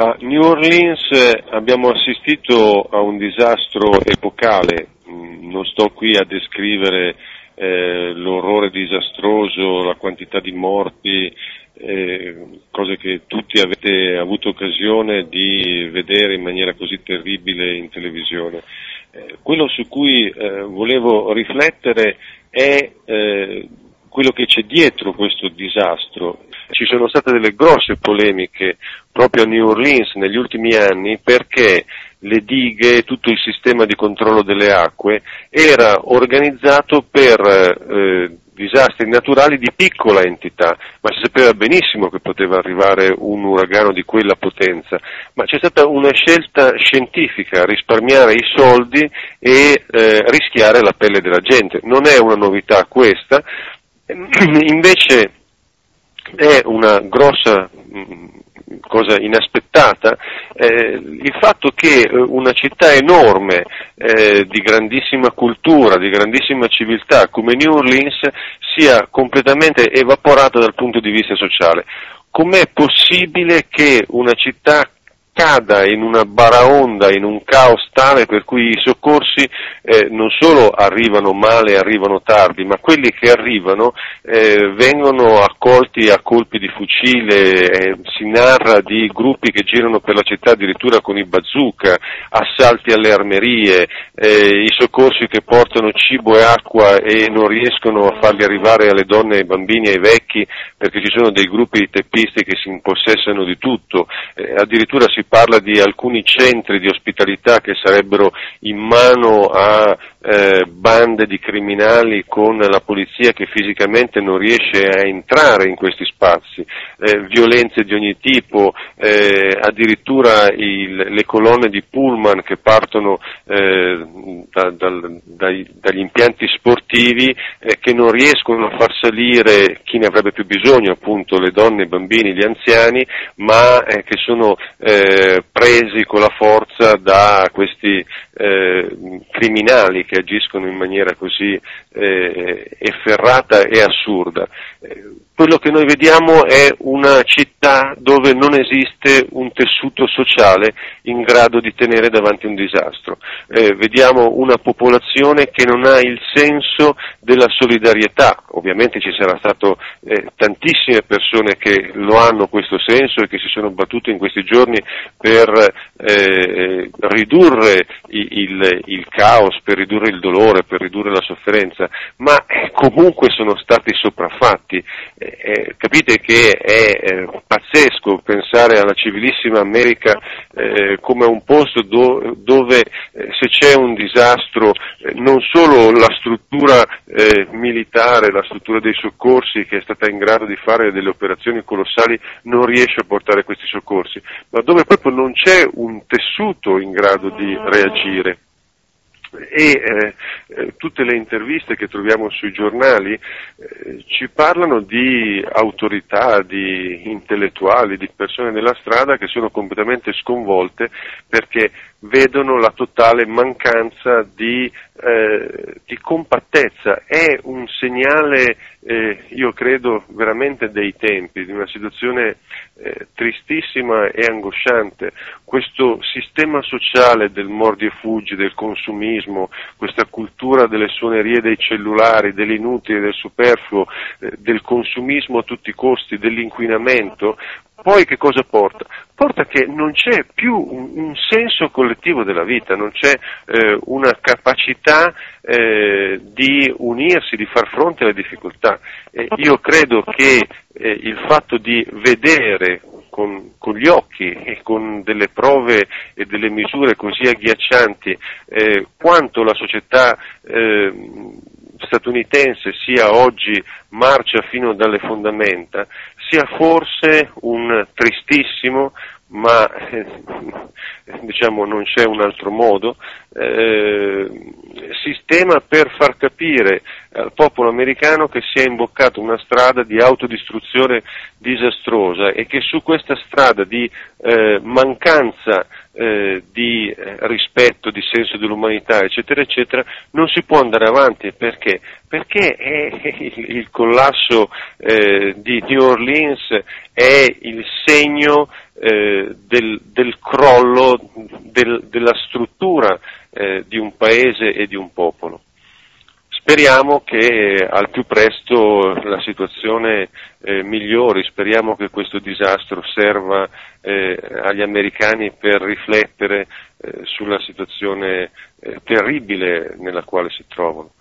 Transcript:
A New Orleans eh, abbiamo assistito a un disastro epocale, mm, non sto qui a descrivere eh, l'orrore disastroso, la quantità di morti, eh, cose che tutti avete avuto occasione di vedere in maniera così terribile in televisione. Eh, quello su cui eh, volevo riflettere è eh, quello che c'è dietro questo disastro. Ci sono state delle grosse polemiche proprio a New Orleans negli ultimi anni perché le dighe, tutto il sistema di controllo delle acque era organizzato per eh, disastri naturali di piccola entità, ma si sapeva benissimo che poteva arrivare un uragano di quella potenza, ma c'è stata una scelta scientifica, risparmiare i soldi e eh, rischiare la pelle della gente. Non è una novità questa, invece è una grossa mm, cosa inaspettata, eh, il fatto che eh, una città enorme, eh, di grandissima cultura, di grandissima civiltà come New Orleans sia completamente evaporata dal punto di vista sociale. Com'è possibile che una città cada in una baraonda, in un caos tale per cui i soccorsi eh, non solo arrivano male, arrivano tardi, ma quelli che arrivano eh, vengono accolti a colpi di fucile, eh, si narra di gruppi che girano per la città addirittura con i bazooka, assalti alle armerie, eh, i soccorsi che portano cibo e acqua e non riescono a farli arrivare alle donne, ai bambini, ai vecchi perché ci sono dei gruppi di teppisti che si impossessano di tutto, eh, addirittura si parla di alcuni centri di ospitalità che sarebbero in mano a eh, bande di criminali con la polizia che fisicamente non riesce a entrare in questi spazi, eh, violenze di ogni tipo, eh, addirittura il, le colonne di pullman che partono eh, da, dal, dai, dagli impianti sportivi eh, che non riescono a far salire chi ne avrebbe più bisogno, appunto le donne, i bambini, gli anziani, ma che sono presi con la forza da questi criminali che agiscono in maniera così eh, efferrata e assurda. Eh, quello che noi vediamo è una città dove non esiste un tessuto sociale in grado di tenere davanti un disastro. Eh, vediamo una popolazione che non ha il senso della solidarietà. Ovviamente ci saranno state eh, tantissime persone che lo hanno questo senso e che si sono battute in questi giorni per eh, ridurre il, il, il, caos, per ridurre il dolore, per ridurre la sofferenza, ma eh, comunque sono stati sopraffatti eh, capite che è eh, pazzesco pensare alla civilissima America eh, come un posto do, dove eh, se c'è un disastro eh, non solo la struttura eh, militare, la struttura dei soccorsi che è stata in grado di fare delle operazioni colossali non riesce a portare questi soccorsi, ma dove proprio non c'è un tessuto in grado di reagire e eh, eh, tutte le interviste che troviamo sui giornali eh, ci parlano di autorità, di intellettuali, di persone nella strada che sono completamente sconvolte perché vedono la totale mancanza di, eh, di compattezza. È un segnale, eh, io credo, veramente dei tempi, di una situazione eh, tristissima e angosciante. Questo sistema sociale del mordi e fuggi, del consumismo, questa cultura delle suonerie dei cellulari, dell'inutile, del superfluo, eh, del consumismo a tutti i costi, dell'inquinamento, poi che cosa porta? Porta che non c'è più un, un senso collettivo della vita, non c'è eh, una capacità eh, di unirsi, di far fronte alle difficoltà. Eh, io credo che eh, il fatto di vedere con, con, gli occhi e con delle prove e delle misure così agghiaccianti eh, quanto la società eh, statunitense sia oggi marcia fino dalle fondamenta, sia forse un tristissimo, ma eh, diciamo non c'è un altro modo, eh, sistema per far capire al popolo americano che si è imboccato una strada di autodistruzione disastrosa e che su questa strada di eh, mancanza eh, di eh, rispetto, di senso dell'umanità, eccetera, eccetera, non si può andare avanti perché? Perché il, il, collasso eh, di New Orleans è il segno eh, del, del, crollo del, della struttura eh, di un paese e di un popolo. Speriamo che al più presto la situazione eh, migliori, speriamo che questo disastro serva eh, agli americani per riflettere eh, sulla situazione eh, terribile nella quale si trovano.